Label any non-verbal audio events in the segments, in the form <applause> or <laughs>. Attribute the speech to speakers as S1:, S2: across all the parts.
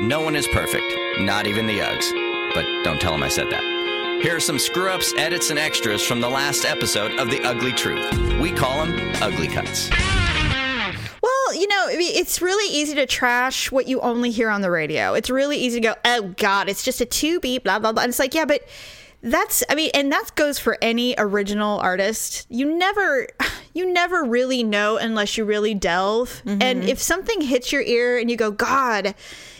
S1: No one is perfect, not even the Uggs. But don't tell them I said that. Here are some screw ups, edits, and extras from the last episode of The Ugly Truth. We call them Ugly Cuts.
S2: Well, you know, it's really easy to trash what you only hear on the radio. It's really easy to go, oh God, it's just a two beat, blah blah blah. And it's like, yeah, but that's I mean, and that goes for any original artist. You never <sighs> you never really know unless you really delve. And mm-hmm. if something hits your ear and you go, God,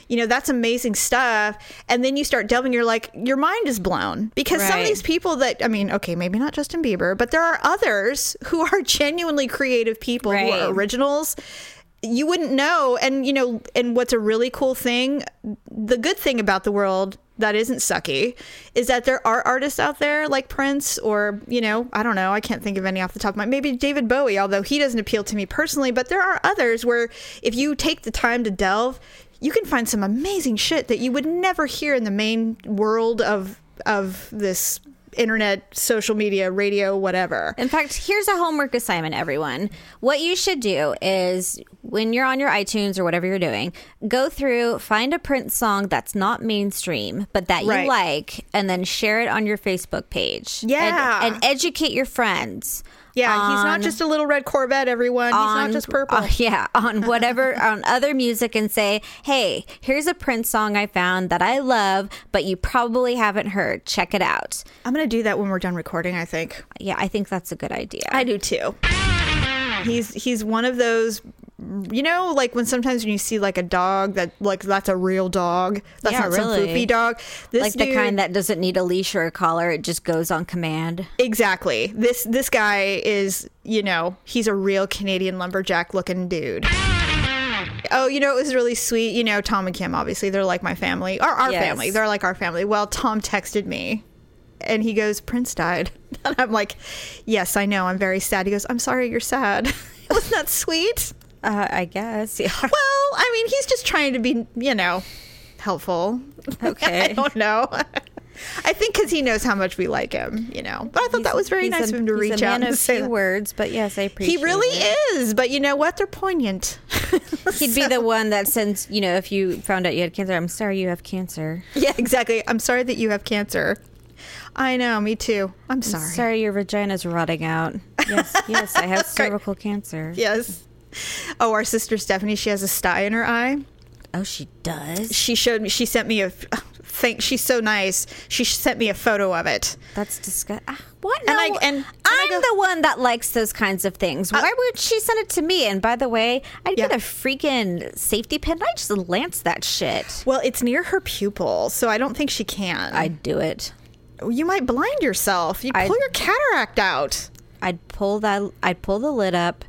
S2: you know, that's amazing stuff. And then you start delving, you're like, your mind is blown. Because some of these people that I mean, okay, maybe not Justin Bieber, but there are others who are genuinely creative people who are originals you wouldn't know and you know and what's a really cool thing the good thing about the world that isn't sucky is that there are artists out there like prince or you know i don't know i can't think of any off the top of my maybe david bowie although he doesn't appeal to me personally but there are others where if you take the time to delve you can find some amazing shit that you would never hear in the main world of of this internet social media radio whatever
S3: In fact, here's a homework assignment, everyone. What you should do is when you're on your iTunes or whatever you're doing, go through, find a Prince song that's not mainstream, but that you
S2: Right.
S3: like, and then share it on your Facebook page. And-
S2: Yeah.
S3: And, educate your friends.
S2: Yeah he's not just a little red corvette everyone he's not just purple
S3: uh, <laughs> yeah, on whatever on other music and say, "Hey, here's a Prince song I found that I love, but you probably haven't heard. Check it out."
S2: I'm gonna do that when we're done recording. I think
S3: Yeah, I think that's a good idea.
S2: I do too. He's he's one of those, you know, like when sometimes when you see like a dog that like that's a real dog. That's
S3: Yeah,
S2: not some
S3: really.
S2: dog. This
S3: like the kind that doesn't need a leash or a collar; it just goes on command.
S2: exactly. This this guy is you know he's a real Canadian lumberjack looking dude. Oh, you know, it was really sweet. You know, Tom and Kim, obviously, they're like my family, or our
S3: Yes.
S2: family. They're like our family. Well, Tom texted me and he goes, Prince died. <laughs> And I'm like, yes, I know. I'm very sad. He goes, I'm sorry you're sad. <laughs> Wasn't that sweet?
S3: Uh, I guess. <laughs> Yeah.
S2: Well, I mean, he's just trying to be, you know, helpful. <laughs>
S3: Okay.
S2: I don't know. <laughs> I think because he knows how much we like him, you know. But I thought that was very nice
S3: a-
S2: of him to
S3: he's
S2: reach out and say
S3: few words, but yes, I appreciate.
S2: He really
S3: it.
S2: is, but you know what? They're poignant.
S3: He'd be the one that sends, you know, if you found out you had cancer, I'm sorry you have cancer.
S2: yeah, exactly. I'm sorry that you have cancer. I know, me too. I'm sorry.
S3: Sorry your vagina's rotting out. Yes, yes, I have cervical cancer.
S2: Yes. <laughs> Oh, our sister Stephanie, she has a sty in her eye.
S3: Oh, she does.
S2: She showed me. She sent me a. Oh, thank. She's so nice. She sent me a photo of it.
S3: That's disgusting. Ah, what?
S2: And I- and- and I
S3: I'm
S2: go-
S3: the one that likes those kinds of things. Uh, Why would she send it to me? And by the way, I'd get a freaking safety pin. I just lance that shit.
S2: Well, it's near her pupil, so I don't think she can.
S3: I'd do it.
S2: you might blind yourself. You
S3: I-
S2: pull your cataract out.
S3: I'd pull that. I'd pull the lid up.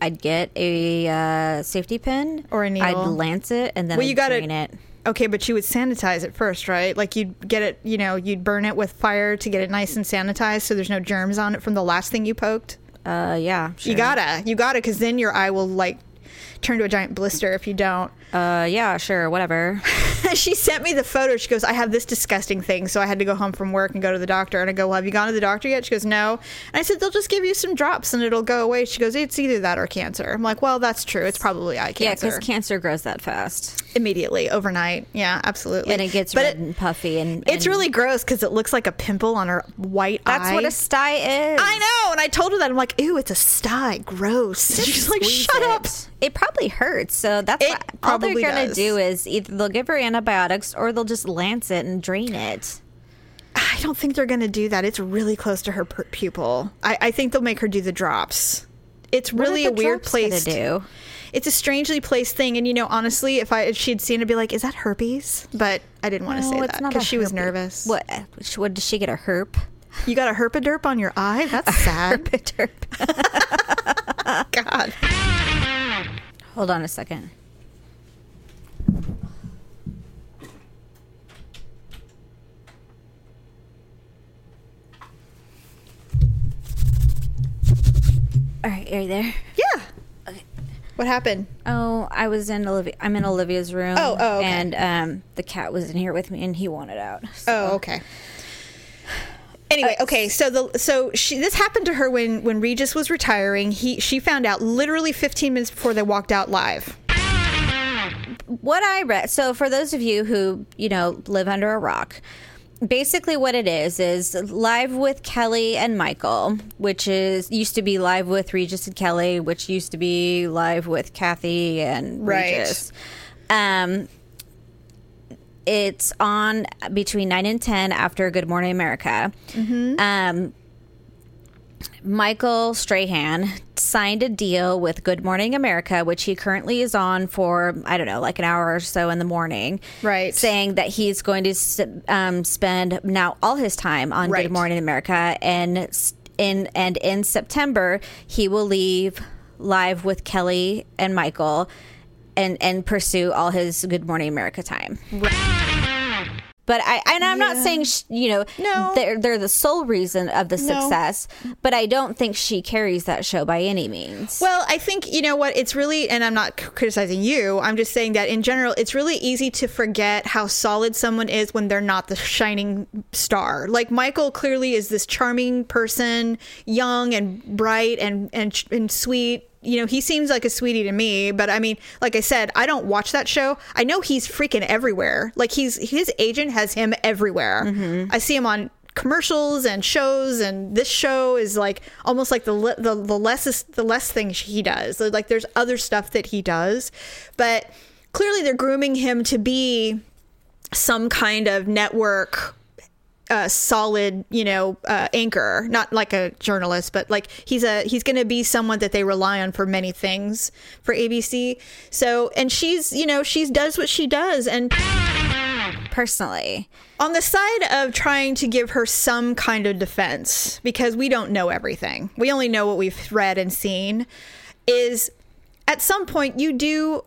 S3: I'd get a uh, safety pin
S2: Or needle.
S3: I'd lance it and then
S2: Well,
S3: I'd
S2: you gotta-
S3: drain it.
S2: Okay, but you would sanitize it first, right? Like you'd get it, you know, you'd burn it with fire to get it nice and sanitized, so there's no germs on it from the last thing you poked.
S3: Uh, yeah,
S2: You gotta, you gotta, because then your eye will like turn to a giant blister if you don't.
S3: Uh, yeah, sure, whatever. <laughs>
S2: she sent me the photo. She goes, I have this disgusting thing. So I had to go home from work and go to the doctor. And I go, Well, have you gone to the doctor yet? She goes, No. And I said, They'll just give you some drops and it'll go away. She goes, It's either that or cancer. I'm like, Well, that's true. It's probably eye cancer.
S3: Yeah, because cancer grows that fast,
S2: Immediately, overnight. Yeah, absolutely.
S3: and it gets
S2: But
S3: red
S2: it-
S3: and puffy, and,
S2: It's really gross because it looks like a pimple on her white
S3: that's
S2: eye.
S3: That's what a sty is.
S2: I know. And I told her that. I'm like, Ew, it's a sty. Gross. She's like, Shut
S3: it.
S2: up.
S3: It probably hurts. So that's
S2: It
S3: what, all they're gonna
S2: does.
S3: do is either they'll give her antibiotics or they'll just lance it and drain it.
S2: I don't think they're going to do that. It's really close to her pu- pupil. I, I think they'll make her do the drops. It's really a weird
S3: gonna
S2: place
S3: do.
S2: It's a strangely placed thing, and you know, honestly, if I if she'd seen it, I'd be like, "Is that herpes?" But I didn't want to say that because she was nervous.
S3: What? What did she get a herp?
S2: You got a herpaderp on your eye? <laughs> That's sad.
S3: Herp. <laughs>
S2: God.
S3: Hold on a second. Are you there?
S2: Yeah. What happened?
S3: Oh, I was in Olivia. I'm in Olivia's room.
S2: Oh, oh, okay.
S3: and um, the cat was in here with me, and he wanted out. So-
S2: Oh, okay. <sighs> Anyway, okay, so the so she this happened to her when when Regis was retiring. He she found out literally 15 minutes before they walked out live.
S3: what I read, so for those of you who, you know, live under a rock, basically what it is is live with Kelly and Michael, which is used to be live with Regis and Kelly, which used to be live with Kathy and
S2: Right.
S3: Regis. Um, it's on between nine and ten after Good Morning America. Um, Michael Strahan signed a deal with Good Morning America, which he currently is on for, I don't know, like an hour or so in the morning.
S2: Right.
S3: Saying that he's going to um, spend now all his time on
S2: Right.
S3: Good Morning America. And in, and in September, he will leave live with Kelly and Michael and, and pursue all his Good Morning America time. But I and I'm not saying sh- you know
S2: No.
S3: they're they're the sole reason of the
S2: No.
S3: success, but I don't think she carries that show by any means.
S2: Well, I think you know what it's really, and I'm not criticizing you. I'm just saying that in general, it's really easy to forget how solid someone is when they're not the shining star. Like Michael clearly is this charming person, young and bright and and and sweet. You know, he seems like a sweetie to me, but I mean, like I said, I don't watch that show. I know he's freaking everywhere. Like he's his agent has him everywhere. Mm-hmm. I see him on commercials and shows and this show is like almost like the le- the, the less the less things he does like there's other stuff that he does but clearly they're grooming him to be some kind of network uh, solid, you know, uh, anchor, not like a journalist, but like he's a he's going to be someone that they rely on for many things for ABC. So, and she's, you know, she does what she does, and
S3: Personally,
S2: on the side of trying to give her some kind of defense because we don't know everything we only know what we've read and seen is at some point you do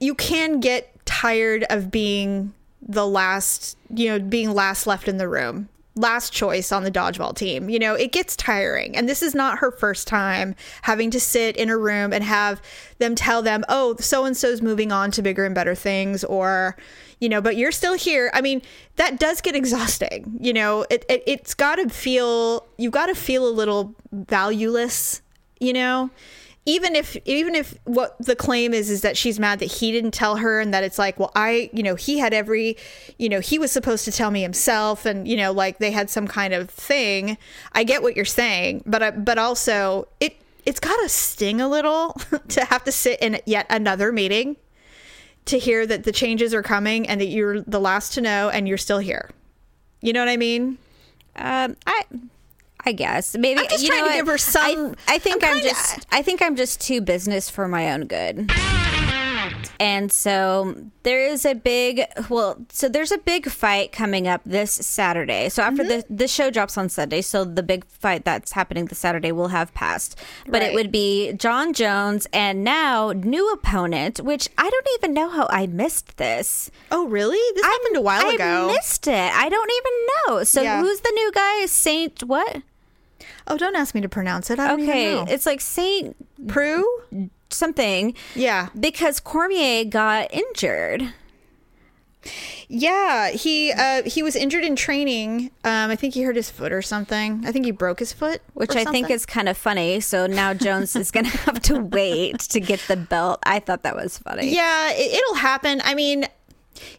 S2: you can get tired of being the last you know being last left in the room last choice on the dodgeball team. You know it gets tiring. And this is not her first time having to sit in a room and have them tell them oh so and so's moving on to bigger and better things or you know but you're still here. I mean that does get <laughs> exhausting you know? It, it it's got to feel you've got to feel a little valueless you know even if even if what the claim is is that she's mad that he didn't tell her and that it's like well i you know he had every you know he was supposed to tell me himself and you know like they had some kind of thing i get what you're saying but I, but also it it's got to sting a little <laughs> to have to sit in yet another meeting to hear that the changes are coming and that you're the last to know and you're still here you know what i mean
S3: um, I. I guess maybe
S2: I'm just
S3: you
S2: trying
S3: know
S2: to
S3: what?
S2: give her some-
S3: I, I think
S2: I'm
S3: I'm,
S2: kinda-
S3: just. I think I'm just too business for my own good. And so there is a big well, so there's a big fight coming up this Saturday. So after
S2: Mm-hmm.
S3: the the show drops on Sunday, so the big fight that's happening this Saturday will have passed. But
S2: Right.
S3: it would be Jon Jones and now new opponent, which I don't even know how I missed this.
S2: oh really this happened a while
S3: I
S2: ago
S3: missed it. I don't even know. So
S2: Yeah.
S3: who's the new guy? Saint what?
S2: Oh don't ask me to pronounce it i don't
S3: Okay,
S2: even know
S3: it's like Saint
S2: Preux
S3: something.
S2: yeah
S3: Because Cormier got injured.
S2: Yeah, he uh, he was injured in training. Um, I think he hurt his foot or something. I think he broke his foot,
S3: Which I think is kind of funny. So now Jones is going <laughs> to have to wait to get the belt. I thought that was funny.
S2: yeah, it, it'll happen. I mean,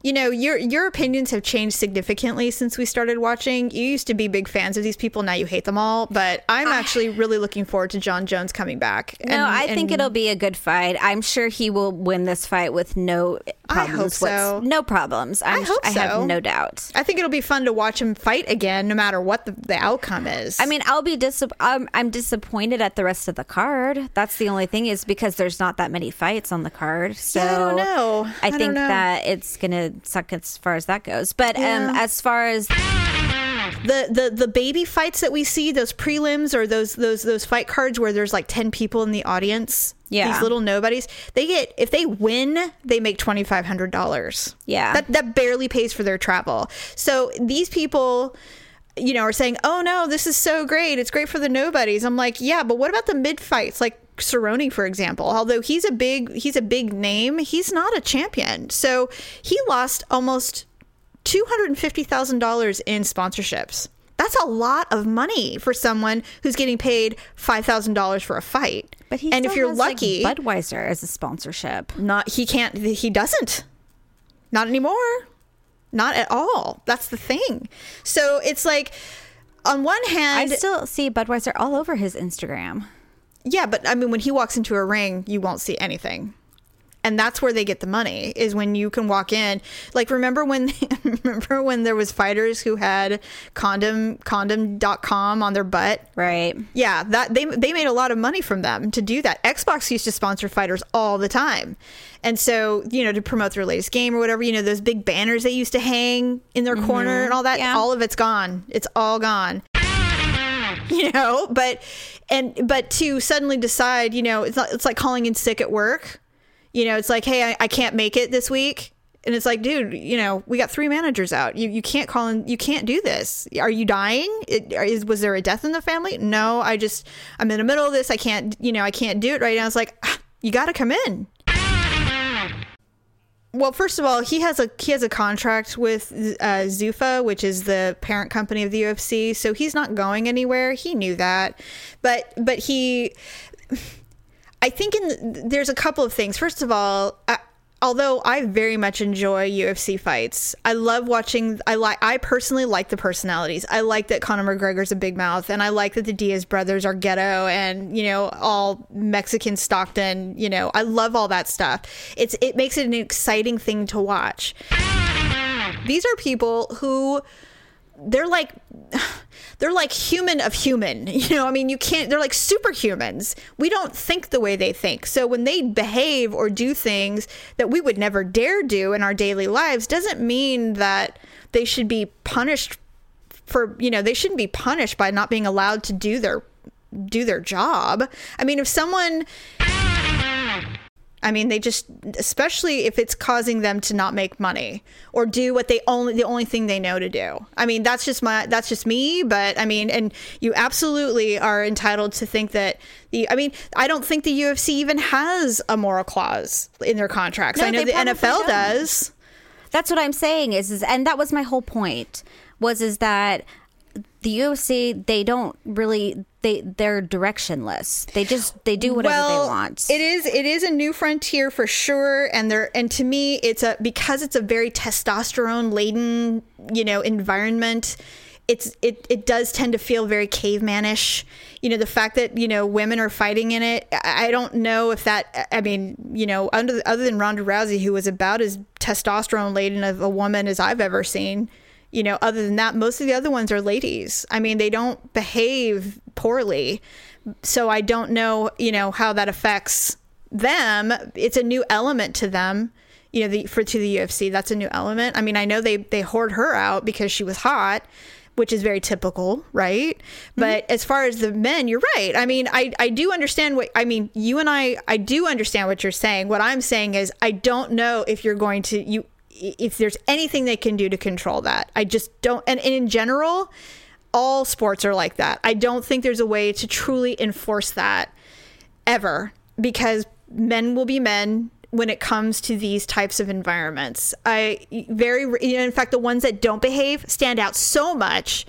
S2: you know, your your opinions have changed significantly since we started watching. You used to be big fans of these people, now you hate them all. But I'm actually really looking forward to Jon Jones coming back.
S3: No,
S2: And-
S3: I think it'll be a good fight. I'm sure he will win this fight with no problems.
S2: I hope so.
S3: what's- No problems. I'm,
S2: I hope
S3: I have
S2: so.
S3: no doubt.
S2: I think it'll be fun to watch him fight again, no matter what the, the outcome is.
S3: I mean, I'll be dis- I'm, I'm disappointed at the rest of the card. That's the only thing is because there's not that many fights on the card. So
S2: I don't know.
S3: I,
S2: I
S3: think
S2: know.
S3: that it's gonna suck as far as that goes. But
S2: Yeah.
S3: um, as far as
S2: the the the baby fights that we see those prelims or those those those fight cards where there's like 10 people in the audience
S3: Yeah.
S2: these little nobodies they get if they win they make $2500
S3: Yeah.
S2: that that barely pays for their travel so these people you know are saying oh no this is so great it's great for the nobodies i'm like yeah but what about the mid fights like Cerrone, for example, although he's a big he's a big name, he's not a champion. So he lost almost two hundred and fifty thousand dollars in sponsorships. That's a lot of money for someone who's getting paid five thousand dollars for a fight.
S3: but he
S2: and if you're
S3: has, like,
S2: lucky,
S3: Budweiser as a sponsorship.
S2: not he can't he doesn't. Not anymore. Not at all. That's the thing. So it's like, on one hand, I
S3: still see Budweiser all over his Instagram.
S2: Yeah, but I mean, when he walks into a ring, you won't see anything. And that's where they get the money is when you can walk in. Like remember when <laughs> remember when there was fighters who had condom condom.com on their butt?
S3: Right.
S2: Yeah, that they they made a lot of money from them to do that. Xbox used to sponsor fighters all the time. And so, you know, to promote their latest game or whatever, you know, those big banners they used to hang in their mm-hmm. corner and all that,
S3: Yeah.
S2: all of it's gone. It's all gone. <laughs> You know, but and but to suddenly decide, you know, it's not, it's like calling in sick at work. You know, it's like, hey, I, I can't make it this week. And it's like, dude, you know, we got three managers out. You, you can't call in. You can't do this. Are you dying? It, is was there a death in the family? No, I just I'm in the middle of this. I can't, you know, I can't do it right now. It's like, ah, you got to come in. Well, first of all, he has a he has a contract with uh, Zuffa, which is the parent company of the UFC, so he's not going anywhere. He knew that, but but he, I think in there's a couple of things. First of all, although I very much enjoy UFC fights, I love watching. I like. I personally like the personalities. I like that Conor McGregor's a big mouth, and I like that the Diaz brothers are ghetto and you know all Mexican Stockton. You know, I love all that stuff. It's it makes it an exciting thing to watch. These are people who they're like <sighs> they're like human of human <laughs> you know i mean you can't they're like superhumans. We don't think the way they think. So when they behave or do things that we would never dare do in our daily lives doesn't mean that they should be punished for you know they shouldn't be punished by not being allowed to do their do their job. I mean if someone I mean, they just, especially if it's causing them to not make money or do what they only, the only thing they know to do. I mean, that's just my, that's just me. But I mean, and you absolutely are entitled to think that the, I mean, I don't think the UFC even has a moral clause in their contracts.
S3: No,
S2: I know the NFL
S3: don't.
S2: does.
S3: That's what I'm saying is, is and that was my whole point was is that the UFC they don't really they they're directionless. They just they do whatever they want.
S2: It is it is a new frontier for sure, and there and to me it's a because it's a very testosterone laden you know environment. It's it it does tend to feel very cavemanish. You know the fact that you know women are fighting in it. I I don't know if that. I mean you know under other than Ronda Rousey, who was about as testosterone laden of a woman as I've ever seen you know other than that most of the other ones are ladies. I mean they don't behave poorly. So i don't know you know how that affects them. It's a new element to them you know the for to the ufc that's a new element. I mean i know they they hoard her out because she was hot which is very typical right? Mm-hmm. But as far as the men you're right. I mean i i do understand what i mean you and i i do understand what you're saying. What i'm saying is i don't know if you're going to you if there's anything they can do to control that. I just don't. And, and in general, all sports are like that. I don't think there's a way to truly enforce that ever because men will be men when it comes to these types of environments. I very, you know, in fact, the ones that don't behave stand out so much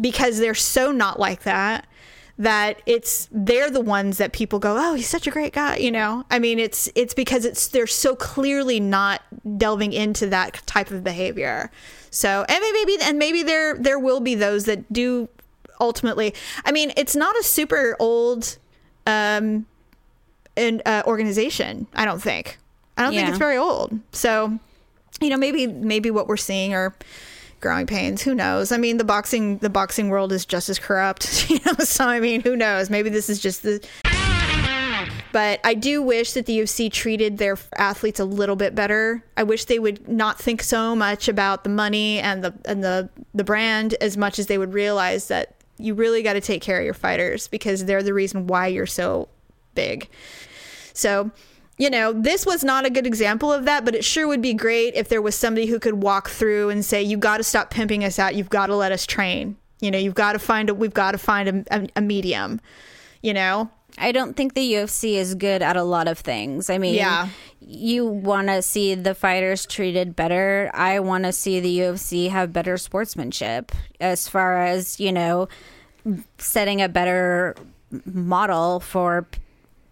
S2: because they're so not like that that it's they're the ones that people go oh he's such a great guy you know? I mean it's it's because it's they're so clearly not delving into that type of behavior. So and maybe and maybe there there will be those that do ultimately i mean it's not a super old um an uh, organization i don't think. I don't think it's very old. So you know maybe maybe what we're seeing are growing pains who knows i mean the boxing the boxing world is just as corrupt <laughs> you know so i mean who knows maybe this is just the but I do wish that the UFC treated their athletes a little bit better. I wish they would not think so much about the money and the and the the brand as much as they would realize that you really got to take care of your fighters because they're the reason why you're so big. So, you know, this was not a good example of that, but it sure would be great if there was somebody who could walk through and say, "You got to stop pimping us out. You've got to let us train. You know, you've got to find a we've got to find a, a, a medium." You know,
S3: I don't think the UFC is good at a lot of things. I mean,
S2: Yeah.
S3: you want to see the fighters treated better. I want to see the UFC have better sportsmanship as far as, you know, setting a better model for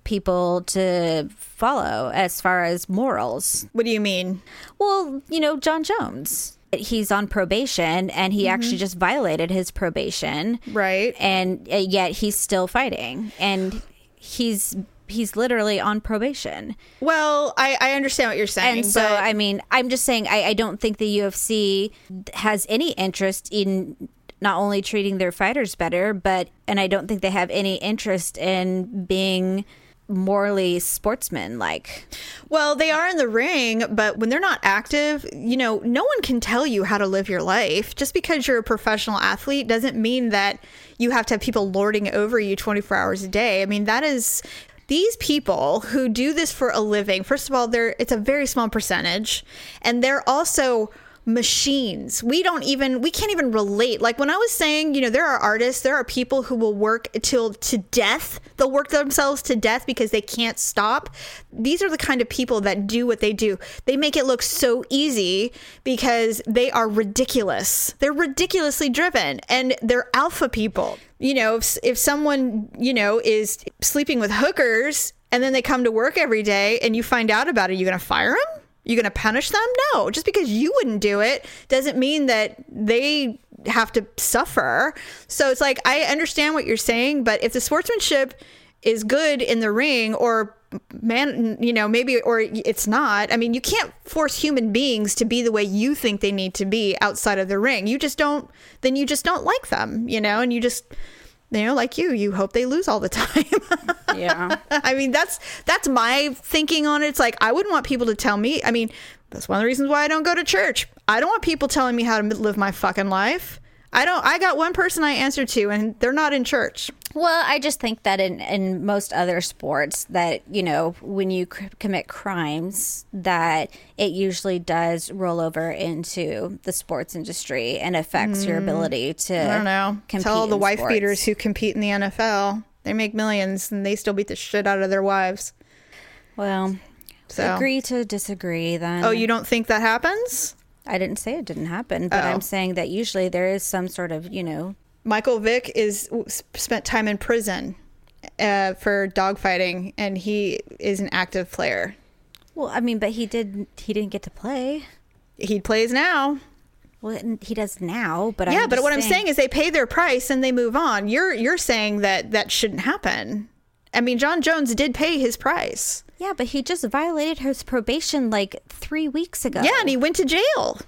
S3: people to follow as far as morals.
S2: What do you mean?
S3: Well, you know, Jon Jones. He's on probation and he actually just violated his probation.
S2: Right.
S3: And uh, yet he's still fighting and he's he's literally on probation.
S2: Well, I, I understand what you're saying.
S3: And so, I mean, I'm just saying, I, I don't think the UFC has any interest in not only treating their fighters better, but, and I don't think they have any interest in being morally sportsman like.
S2: Well, they are in the ring, but when they're not active, you know, no one can tell you how to live your life. Just because you're a professional athlete doesn't mean that you have to have people lording over you 24 hours a day. I mean, that is these people who do this for a living. First of all, they're it's a very small percentage, and they're also machines. We don't even we can't even relate. Like when I was saying, you know, there are artists, there are people who will work till to death. They'll work themselves to death because they can't stop. These are the kind of people that do what they do. They make it look so easy because they are ridiculous. They're ridiculously driven and they're alpha people. You know, if if someone, you know, is sleeping with hookers and then they come to work every day and you find out about it, you're going to fire them? You going to punish them? No. Just because you wouldn't do it doesn't mean that they have to suffer. So it's like, I understand what you're saying, but if the sportsmanship is good in the ring or man you know maybe or it's not i mean you can't force human beings to be the way you think they need to be outside of the ring you just don't then you just don't like them you know and you just you know like you you hope they lose all the <laughs> time
S3: Yeah. <laughs>
S2: I mean, that's that's my thinking on it. It's like I wouldn't want people to tell me. I mean, that's one of the reasons why I don't go to church. I don't want people telling me how to live my fucking life. I don't. I got one person I answer to, and they're not in church.
S3: Well, I just think that in, in most other sports, that you know, when you c- commit crimes, that it usually does roll over into the sports industry and affects your mm. ability to.
S2: I don't know.
S3: Compete
S2: Tell all the wife
S3: sports.
S2: beaters who compete in the NFL. They make millions, and they still beat the shit out of their wives.
S3: Well,
S2: So,
S3: agree to disagree. Then.
S2: oh, you don't think that happens?
S3: I didn't say it didn't happen, but
S2: Oh.
S3: I'm saying that usually there is some sort of you know.
S2: Michael Vick is spent time in prison uh, for dogfighting, and he is an active player.
S3: Well, I mean, but he did. He didn't get to play.
S2: He plays now.
S3: Well, he does now, but
S2: yeah,
S3: I'm
S2: but what I'm saying is they pay their price and they move on. You're you're saying that that shouldn't happen. I mean, Jon Jones did pay his price.
S3: Yeah, but he just violated his probation like three weeks ago.
S2: Yeah, and he went to jail.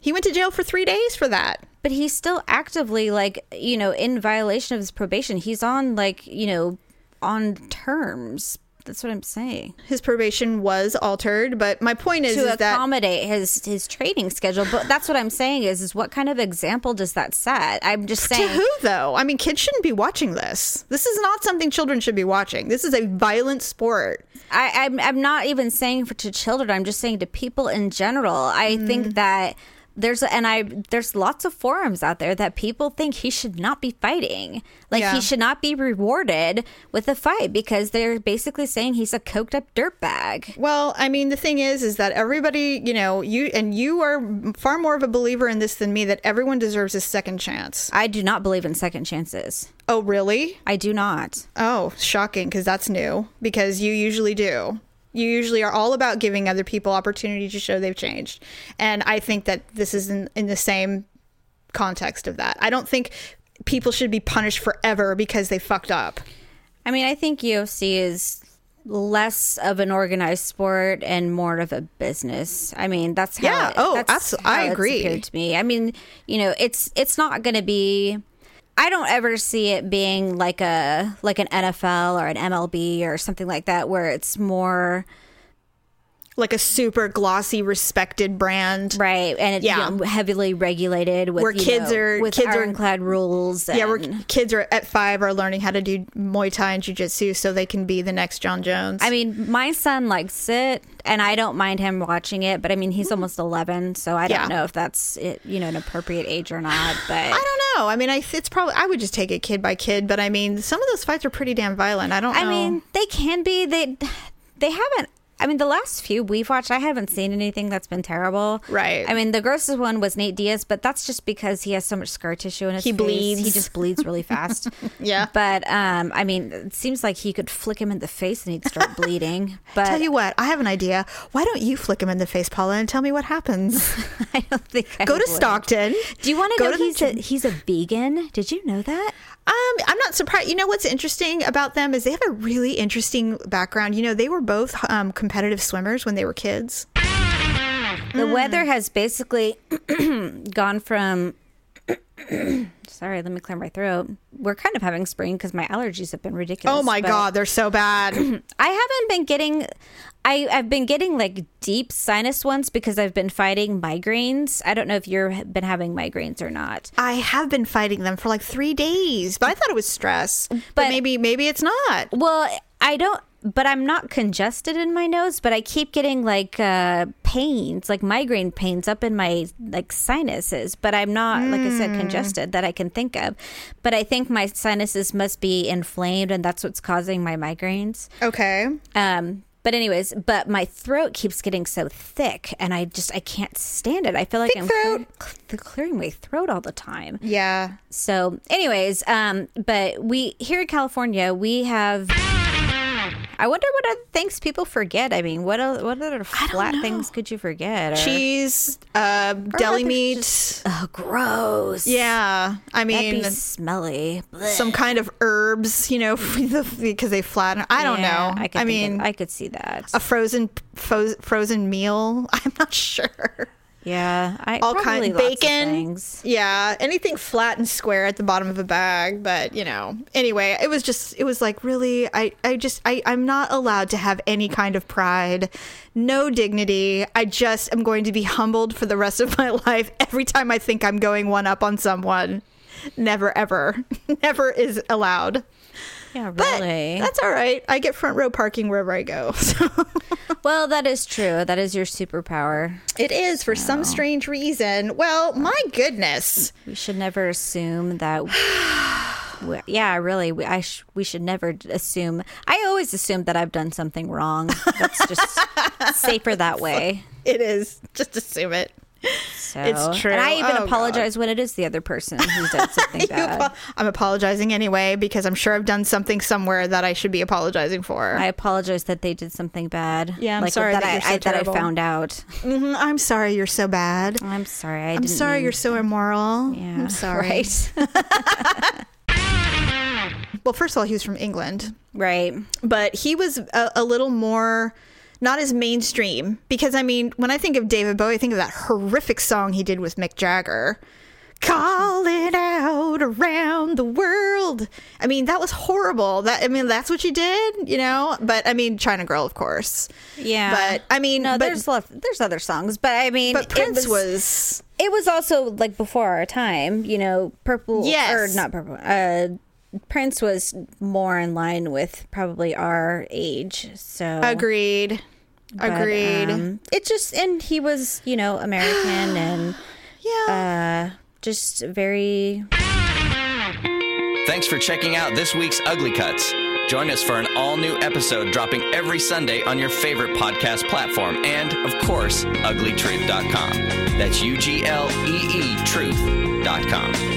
S2: He went to jail for three days for that.
S3: but he's still actively like you know in violation of his probation. He's on like you know on terms. That's what I'm saying.
S2: His probation was altered, but my point is,
S3: to
S2: is that
S3: accommodate his his training schedule. But that's what I'm saying is is what kind of example does that set? I'm just saying.
S2: to who though? I mean, kids shouldn't be watching this. This is not something children should be watching. This is a violent sport.
S3: I, I'm I'm not even saying for to children. I'm just saying to people in general. I
S2: Mm.
S3: think that there's and I there's lots of forums out there that people think he should not be fighting. Like
S2: Yeah.
S3: he should not be rewarded with a fight because they're basically saying he's a coked up dirtbag.
S2: Well, I mean, the thing is, is that everybody, you know, you and you are far more of a believer in this than me. That everyone deserves a second chance.
S3: I do not believe in second chances.
S2: Oh, really?
S3: I do not.
S2: Oh, shocking, because that's new. Because you usually do. You usually are all about giving other people opportunity to show they've changed. And I think that this is in, in the same context of that. I don't think people should be punished forever because they fucked up.
S3: I mean, I think UFC is less of an organized sport and more of a business. I mean, that's how
S2: Yeah.
S3: it-
S2: Oh,
S3: that's
S2: abso-
S3: how
S2: I agree.
S3: to me. I mean, you know, it's it's not going to be I don't ever see it being like a like an NFL or an MLB or something like that where it's more
S2: Like a super glossy, respected brand.
S3: right and it's
S2: Yeah.
S3: you know, heavily regulated with
S2: Where
S3: you
S2: kids
S3: know,
S2: are-
S3: with
S2: kids are-
S3: ironclad rules.
S2: Yeah, where
S3: and-
S2: kids are at five are learning how to do Muay Thai and Jiu Jitsu so they can be the next Jon Jones.
S3: I mean, my son likes it, and I don't mind him watching it. But I mean, he's almost eleven, so I don't
S2: Yeah.
S3: know if that's it, you know an appropriate age or not. But
S2: I don't know. I mean, I it's probably I would just take it kid by kid, but I mean, some of those fights are pretty damn violent. I don't know.
S3: I mean, they can be. They they haven't. I mean, the last few we've watched, I haven't seen anything that's been terrible.
S2: Right.
S3: I mean, the grossest one was Nate Diaz, but that's just because he has so much scar tissue in his
S2: He
S3: face.
S2: bleeds.
S3: He just bleeds really <laughs> fast.
S2: Yeah.
S3: But um, I mean, it seems like he could flick him in the face and he'd start bleeding. <laughs> But
S2: Tell you what, I have an idea. Why don't you flick him in the face, Paula, and tell me what happens? <laughs>
S3: I don't think I
S2: Go to. Stockton.
S3: Do you want to
S2: Go
S3: know
S2: to the
S3: he's a, he's a vegan? Did you know that?
S2: Um, I'm not surprised. You know what's interesting about them is they have a really interesting background. You know, they were both um, competitive swimmers when they were kids.
S3: The hmm. weather has basically <clears throat> gone from. <coughs> Sorry, let me clear my throat. We're kind of having spring because my allergies have been ridiculous.
S2: Oh my
S3: but
S2: god, they're so bad. <clears throat>
S3: I haven't been getting. I, I've been getting like deep sinus ones because I've been fighting migraines. I don't know if you've been having migraines or not.
S2: I have been fighting them for like three days, but I thought it was stress. But,
S3: But-
S2: maybe maybe it's not.
S3: Well, I don't, but I'm not congested in my nose, but I keep getting like uh, pains, like migraine pains up in my like sinuses. But I'm not, like I said, congested that I can think of. But I think my sinuses must be inflamed, and that's what's causing my migraines.
S2: Okay.
S3: Um, but anyways, but my throat keeps getting so thick, and I just I can't stand it. I feel like
S2: Thick
S3: I'm
S2: throat?
S3: clear- clearing my throat all the time.
S2: Yeah.
S3: So, anyways, um, but we here in California, we have. I wonder what other things people forget. I mean, what o- what other flat things could you forget? Or,
S2: Cheese, uh, deli meat.
S3: just- oh, gross.
S2: yeah. I
S3: that'd
S2: mean,
S3: be smelly.
S2: Some kind of herbs, you know, <laughs> because they flatten. I don't
S3: Yeah,
S2: know.
S3: I,
S2: I,
S3: could think
S2: mean,
S3: of- I could see that.
S2: a frozen fo- frozen meal. <laughs> I'm not sure.
S3: Yeah, I
S2: All
S3: kinds of
S2: bacon.
S3: things.
S2: Yeah, anything flat and square at the bottom of a bag. But you know, anyway, it was just it was like really. I I just I I'm not allowed to have any kind of pride, no dignity. I just am going to be humbled for the rest of my <laughs> life every time I think I'm going one up on someone. Never ever, <laughs> never is allowed.
S3: Yeah,
S2: But that's all right. I get front row parking wherever I go. <laughs> So.
S3: well, that is true. That is your superpower.
S2: It is for some strange reason. Well, my goodness.
S3: We should never assume that. <sighs> we- yeah, really. We, I sh- we should never assume. I always assume that I've done something wrong. That's just <laughs> safer that way.
S2: It is. Just assume it.
S3: So
S2: It's true.
S3: And I even
S2: Oh, God.
S3: apologize when it is the other person who's done <laughs> something bad.
S2: apo- I'm apologizing anyway because I'm sure I've done something somewhere that I should be apologizing for.
S3: I apologize that they did something bad.
S2: Yeah, I'm
S3: like
S2: sorry
S3: that,
S2: that
S3: I,
S2: so
S3: I that I found out.
S2: Mhm, I'm sorry you're so bad.
S3: I'm sorry. I
S2: I'm
S3: didn't
S2: sorry
S3: mean-
S2: you're so immoral.
S3: Yeah,
S2: I'm <laughs> sorry.
S3: Right. <laughs>
S2: Well, first of all, he was from England,
S3: right.
S2: but he was a, a little more not as mainstream because I mean, when I think of David Bowie, I think of that horrific song he did with Mick Jagger. Call it out around the world. I mean, that was horrible. That I mean, that's what you did, you know. But I mean, China Girl, of course.
S3: Yeah.
S2: But I mean,
S3: No,
S2: but,
S3: there's lot, there's other songs, but I mean,
S2: but
S3: it
S2: Prince was,
S3: it was also like before our time, you know, purple
S2: Yes.
S3: or not purple. Uh, Prince was more in line with probably our age. So
S2: agreed.
S3: But,
S2: agreed.
S3: um, it just and he was, you know, American <gasps> and
S2: yeah.
S3: uh, just very.
S1: Thanks for checking out this week's Ugly Cuts. Join us for an all new episode dropping every Sunday on your favorite podcast platform and, of course, ugleetruth.com. That's U G L E E truth.com.